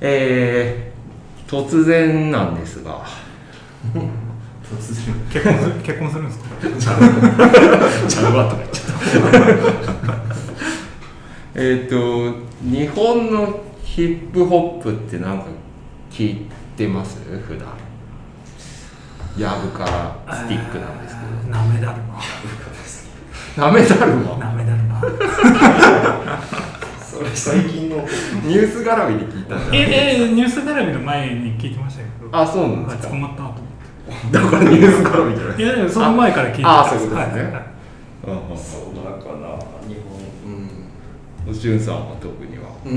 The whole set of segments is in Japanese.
えー、突然なんですが。突然。結婚する結婚するんですか？ちゃうわとか言っちゃったえっと日本のヒップホップってなんか聞いてます？普段。ヤブからスティックなんですけなめだるどなめだるままなめだるま最近の。ニュース絡みで聞いたええニュース並びの前に聞いてましたけど。あそうなんですか。はい捕まったと思っだからニュース絡みじゃないていやいやその前から聞いてああたそういうことですね。はい。はい。うんうんそうだから日本おしゅんさんは特にはうんう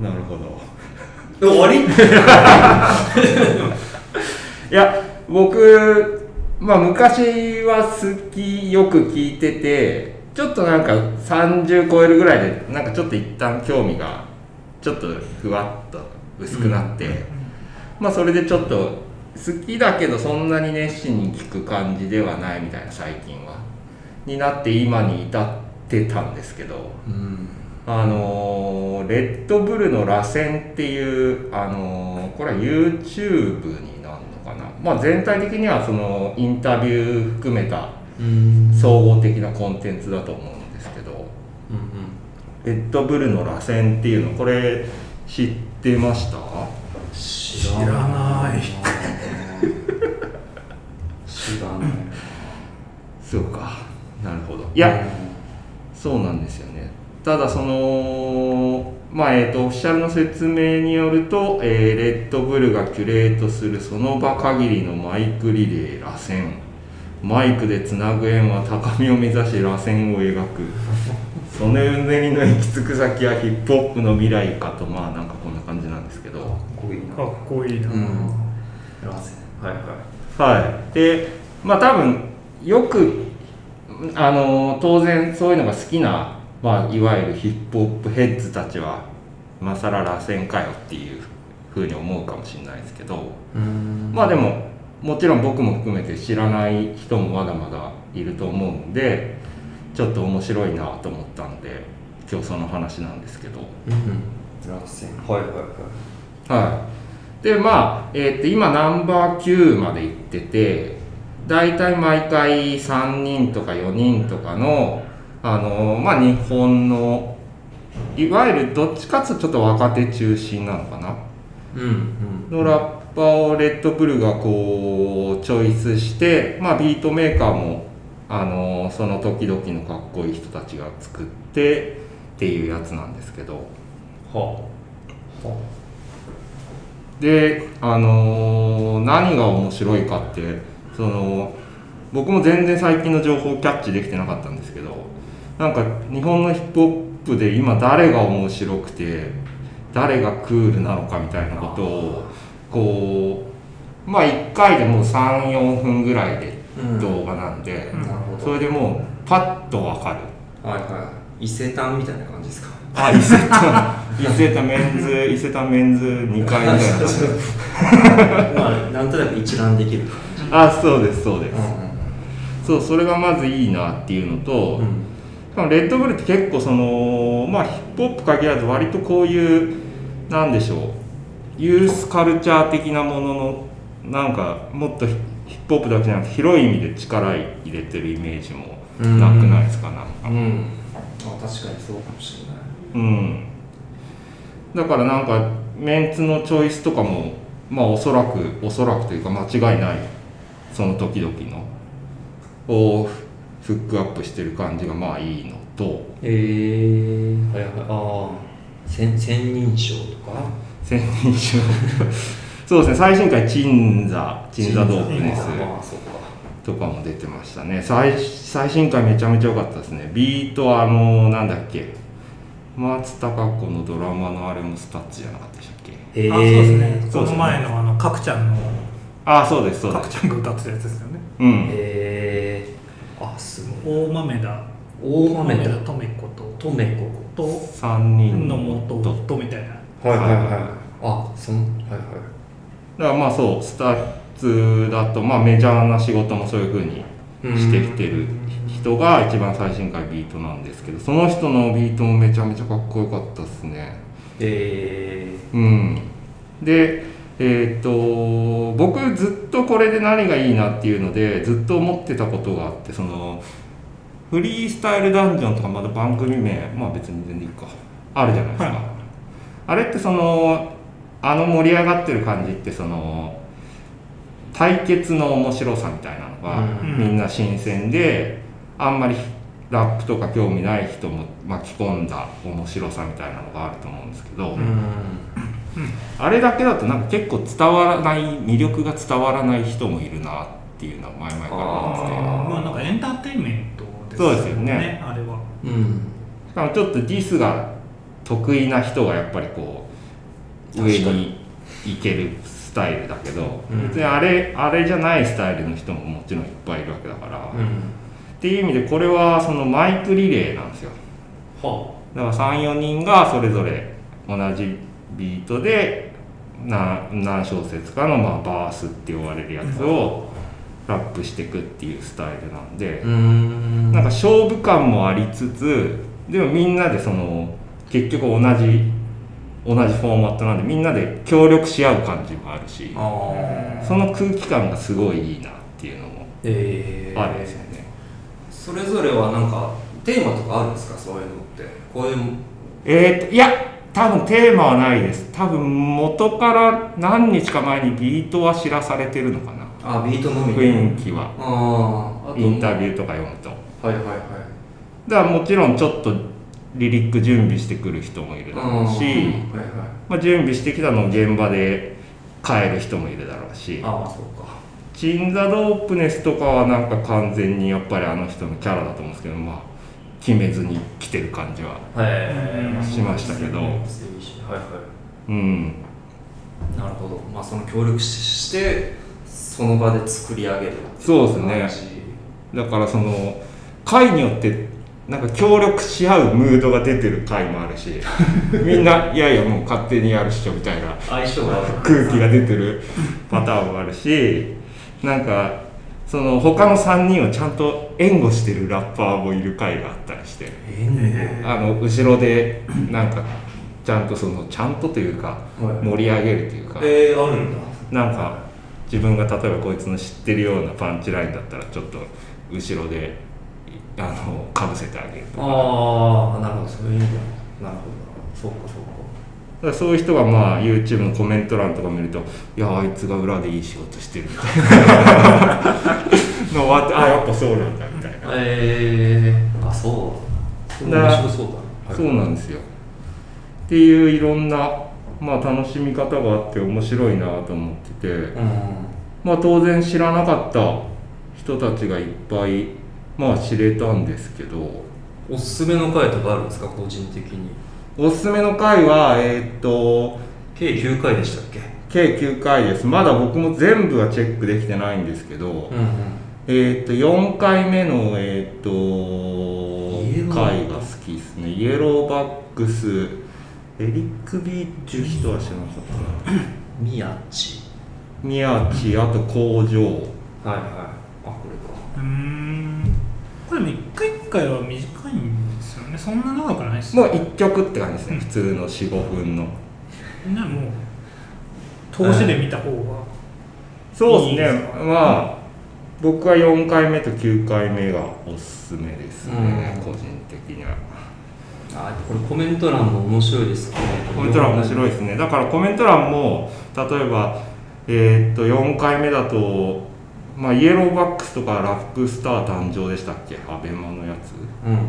んなるほどえ終わりい。や僕まあ昔は好きよく聞い。ててちょっとなんか30超えるぐらいでなんかちょっと一旦興味がちょっとふわっと薄くなって、まあそれでちょっと好きだけどそんなに熱心に聞く感じではないみたいな最近は。になって今に至ってたんですけどうん。あのーレッドブルの螺旋っていう、あのーこれは YouTube になるのかな、まあ、全体的にはそのインタビュー含めたうん総合的なコンテンツだと思うんですけど。うんレッドブルの螺旋っていうのこれ知ってました？知らない。知らない。そうか。なるほど。いや、そうなんですよね。ただそのまあえー、とオフィシャルの説明によると、えーレッドブルがキュレートするその場限りのマイクリレー螺旋マイクでつなぐ円は高みを目指し螺旋を描く。そのうねりの行き着く先はヒップホップの未来かとまあなんかこんな感じなんですけど。かっこいいな。かっこいいな、うん。はいはい。はい、でまあ多分よくあの当然そういうのが好きな、まあ、いわゆるヒップホップヘッズたちは今更螺旋かよっていうふうに思うかもしれないですけど。うん。まあでももちろん僕も含めて知らない人もまだまだいると思うんでちょっと面白いなと思ったんで今日その話なんですけど。うんラセン。はいはいはい。はい、でまあ、えー、と今ナンバー9まで行ってて大体毎回3人とか4人とかの、あのまあ、日本のいわゆるどっちかっていうとちょっと若手中心なのかなのラッパーをレッドブルがこうチョイスして、まあ、ビートメーカーも、あのその時々のかっこいい人たちが作ってっていうやつなんですけど。はあ。はであのー何が面白いかってその僕も全然最近の情報をキャッチできてなかったんですけどなんか日本のヒップホップで今誰が面白くて誰がクールなのかみたいなことをこうまあ1回でもう34分ぐらいでうん。動画なんで、それでもうパッと分かる。はいはい。伊勢丹みたいな感じですか？あ伊勢丹。伊勢丹。メンズ伊勢丹メンズ2階みたいな。まあなんとなく一覧できる感じ。あそうですそうです、うそうそれがまずいいなっていうのと、んうんレッドブルって結構そのまあヒップホップ限らず割とこういうなんでしょうユースカルチャー的なもののなんかもっとヒヒップホップだけじゃなくて広い意味で力入れてるイメージもなくないですかなんか。うん。あ確かにそうかもしれない。うん。だからなんかメンツのチョイスとかもまあおそらくおそらくというか間違いないその時々の。をフックアップしてる感じがまあいいのとえー、はいはいああ千千人称とか？千人称。そうですね。最新回鎮座。鎮座 DOPENESS。とかも出てましたね。最最新回めちゃめちゃ良かったですね。ビートはあのなんだっけ？松たか子のドラマのあれも STUTS じゃなかったでしたっけ？えあそうですね。その前のあの角ちゃんのあそうですそうで角すちゃんが歌ってたやつですよね。うん。えー、豆田大豆。だ。とめこと。とめこと三人。の元とみたいな。はいはいはい。あそんはいはい。だからまあそうスタッツだとまあメジャーな仕事もそういうふうにしてきてる人が一番最新回ビートなんですけどその人のビートもめちゃめちゃかっこよかったですね。えうん、でえーっと僕ずっとこれで何がいいなっていうのでずっと思ってたことがあってそのフリースタイルダンジョンとかまだ番組名まあ別に全然いいか。あるじゃないですか、はい。あれってそのあの盛り上がってる感じってその対決の面白さみたいなのが、うん。みんな新鮮であんまりラップとか興味ない人も巻き込んだ面白さみたいなのがあると思うんですけど、うん。あれだけだとなんか結構伝わらない魅力が伝わらない人もいるなっていうのは前々から思ってて。まあなんかエンターテインメントですそうですよね。あれは。うん。しかもちょっとディスが得意な人がやっぱりこう上に行けるスタイルだけど、うん。別にあれあれじゃないスタイルの人ももちろんいっぱいいるわけだから、っうん。ていう意味でこれはそのマイクリレーなんですよ。はだから34人がそれぞれ同じビートでな何小節かのまあバースって呼ばれるやつをラップしていくっていうスタイルなんでなんか勝負感もありつつでもみんなでその結局同じ同じフォーマットなんでみんなで協力し合う感じもあるしその空気感がすごいいいなっていうのもええあるんですよね。それぞれはなんかテーマとかあるんですか？そういうのって。こういうえー、といや多分テーマはないです。多分元から何日か前にビートは知らされてるのかなあビートのみ雰囲気は。あああと。インタビューとか読むと。はいはいはい。だからもちろんちょっとリリック準備してくる人もいるだろうし、はいはい。まあ、準備してきたのを現場で変える人もいるだろうし。ああそうか。チン・ザ・ドープネスとかはなんか完全にやっぱりあの人のキャラだと思うんですけどまあ決めずに来てる感じははいしましたけど。はいはい。うん。なるほど。まあその協力ししてその場で作り上げるそうですね。だからその回によってなんか協力し合うムードが出てる回もあるし。みんないやいやもう勝手にやるっしょみたいな相性が空気が出てるパターンもあるし。なんかその他の3人をちゃんと援護してるラッパーもいる回があったりして。えあの後ろでなんかちゃんとそのちゃんとというかはい。盛り上げるというか。えー、あるんだ。なんか自分が例えばこいつの知ってるようなパンチラインだったらちょっと後ろであのかぶせてあげるとか。ああなるほど。そういう意味だなるほどそうかそうかだそういう人がまあ YouTube のコメント欄とか見ると「いやあいつが裏でいい仕事してる」みたいな。のはあってあやっぱそうなんだみたいな、えー、あそう面白そうだ。ねそうなんですよ。っていういろんな、まあ、楽しみ方があって面白いなと思ってて、うん。まあ、当然知らなかった人たちがいっぱい、まあ、知れたんですけど。おすすめの回とかあるんですか？個人的に。おすすめの回はえーっと計9回でしたっけ？計9回です。まだ僕も全部はチェックできてないんですけど、うんうん。えーっと4回目のえーっと回が好きですね。イエローバックス。エリック・ビーっていう人は知らなかったな。宮地宮地あと工場。はいはい。あこうーん。これも一回一回は短いんですよね。そんな長くないですもう1曲って感じですね。普通の45分の。ねもう投資で見た方がそうですね。いいですか？まあ僕は4回目と9回目がおすすめですね、うん。個人的には。れかあこれコメント欄も面白いですねコメント欄面白いですね。だからコメント欄も例えばえーっと4回目だとまあ、イエローバックスとかラップスター誕生でしたっけ？アベマのやつ。うんうん。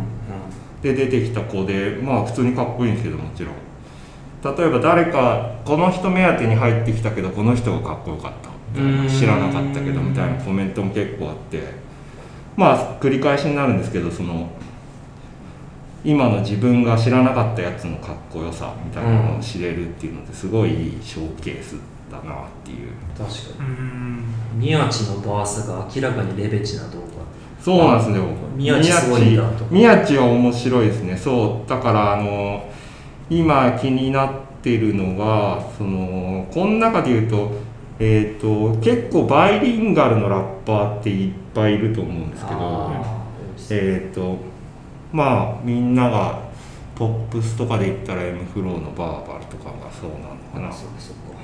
で出てきた子でまあ普通にかっこいいんですけどもちろん。例えば誰かこの人目当てに入ってきたけどこの人がかっこよかった。知らなかったけどみたいなコメントも結構あって。まあ繰り返しになるんですけどその今の自分が知らなかったやつのかっこよさみたいなのを知れるっていうのですごいいいショーケースだなっていう。確かに。宮地のバースが明らかにレベチな動画。そうなんですよ。宮地すごいんだと宮地は面白いですね。そう。だからあの今気になってるのがそのこの中で言うとえっ、と結構バイリンガルのラッパーっていっぱいいると思うんですけどあえっ、とまあみんながポップスとかで言ったら M フローのバーバルとかがそうなのかな。そうかそうか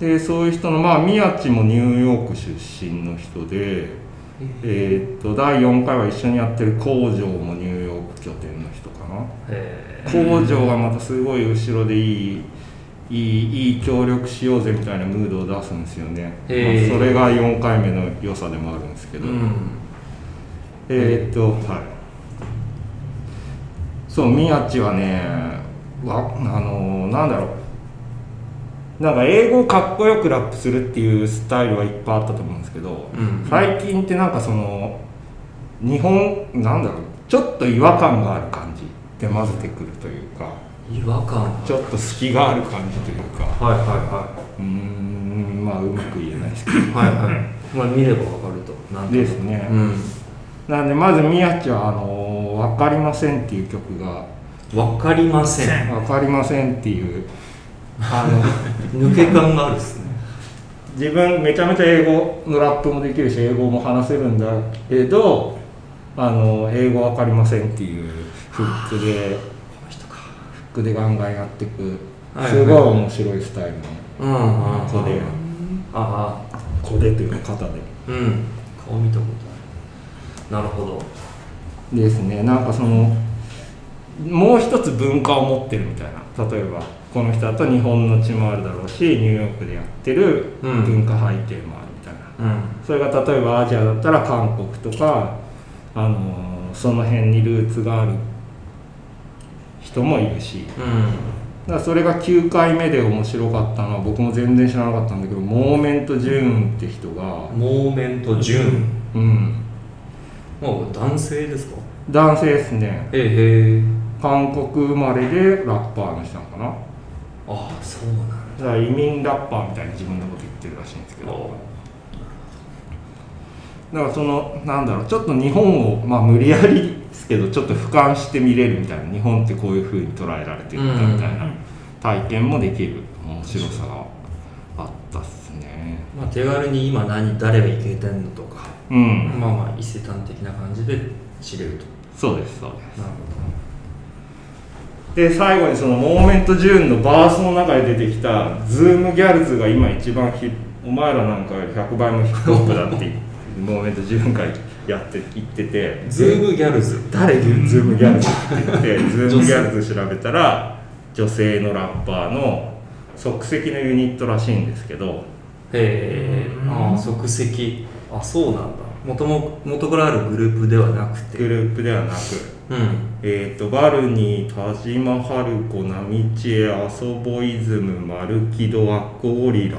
でそういう人のまあ宮地もニューヨーク出身の人で、えーっと第4回は一緒にやってる工場もニューヨーク拠点の人かな。へ工場がまたすごい後ろでいいいいいい協力しようぜみたいなムードを出すんですよね、まあそれが4回目の良さでもあるんですけど、うん。えーっとはい。そう宮地はねわあのなんだろうなんか英語をかっこよくラップするっていうスタイルはいっぱいあったと思うんですけど、うん。最近ってなんかその日本なんだろうちょっと違和感がある感じで混ぜてくるというか違和感。ちょっと隙がある感じというか。はいはいはうーんまあうまく言えないですけど。いはいはい。まあ見ればわかると。なんですね。うん。なんでまず宮地はあの「分かりません」っていう曲がわかりません「分かりません」っていうあの抜け感があるっすね。自分めちゃめちゃ英語のラップもできるし英語も話せるんだけどあの英語分かりませんっていうフックでこの人かフックでガンガンやっていくはいすごい面白いスタイルの子で。あ子でというか肩で。あうん。顔見たことあるなるほど。ですね。なんかそのもう一つ文化を持ってるみたいな。例えばこの人だと日本の血もあるだろうしニューヨークでやってるうん。文化背景もあるみたいな、うん。それが例えばアジアだったら韓国とか、あのーその辺にルーツがある人もいるし。だからそれが9回目で面白かったのは僕も全然知らなかったんだけどモーメント・ジューンって人がモーメントジュン。うん。もう男性ですか？男性ですね。えへえ。韓国生まれでラッパーの人なのかなああそうなんだ。から移民ラッパーみたいに自分のこと言ってるらしいんですけだどだからそのなんだろうちょっと日本をまあ無理やりですけどちょっと俯瞰して見れるみたいな日本ってこういうふうに捉えられてるんだみたいな体験もできる面白さがあったっすね。まあ手軽に今何誰がいけてんのとかうん。まあまあ伊勢丹的な感じで知れると。そうですそうです。なるで最後にその Moment Joon のバースの中で出てきた Zoomgals が今一番ヒお前らなんかより100倍もヒップホップだって Moment Joon がやって言ってて Zoomgals？誰 Zoomgals って言って Zoomgals 調べたら女性のラッパーの即席のユニットらしいんですけど。へえああ即席。あそうなんだ。元も元からあるグループではなくて。グループではなくうん。えー、とバルニー田島春子波千恵アソボイズムマルキドアッコゴリラ。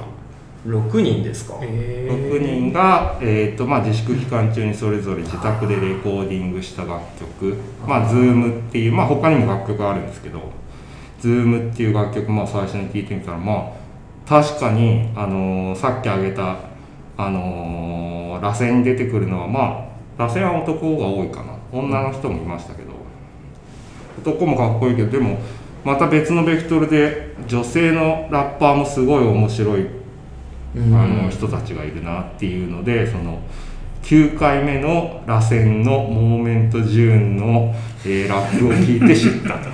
6人ですか？え6人が、えーとまあ、自粛期間中にそれぞれ自宅でレコーディングした楽曲「まあ、Zoom っていう、まあ、他にも楽曲あるんですけど「Zoom っていう楽曲、まあ、最初に聴いてみたらまあ確かに、あのーさっき挙げた、あのー螺旋に出てくるのはまあ螺旋は男が多いかな女の人もいましたけど男もかっこいいけどでもまた別のベクトルで女性のラッパーもすごい面白いあの人たちがいるなっていうのでその9回目の螺旋のモーメントジューンの、えーラップを聞いて知ったと。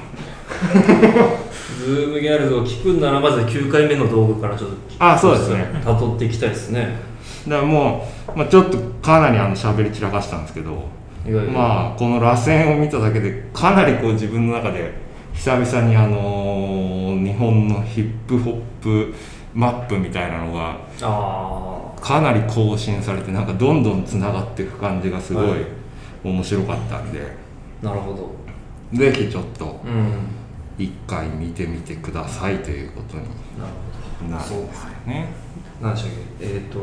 Zoomgals を聞くんならまず9回目の動画からちょっとあそうですね。たどっていきたいですね。だからもう、まあ、ちょっとかなりあの喋り散らかしたんですけどまあこの RASEN を見ただけでかなりこう自分の中で久々にあのー日本のヒップホップマップみたいなのがあかなり更新されてなんかどんどんつながっていく感じがすごいはい。面白かったんで、あなるほど。ぜひちょっとうん。一回見てみてくださいということになるなるんですよね。ほど何でしたっけ？えっ、と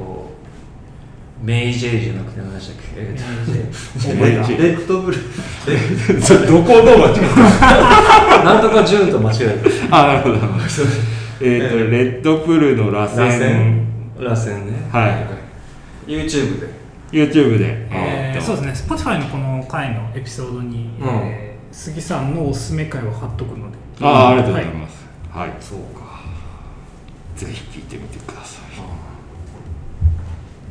メイジェイじゃなくて何でしたっけ？えーとメイジェイ。レッドブル。レ それどこをどう間違えなんとかジューンと間違えた。あなるほどなるほど。えっとレッドプルの螺旋。旋。螺旋ね。はい。YouTube で。YouTube で、えそうですね。Spotify のこの回のエピソードに、うん。えー杉さんのおすすめ回を貼っとくので。ああありがとうございはます。はい、そうか。ぜひ聞いてみてください。あ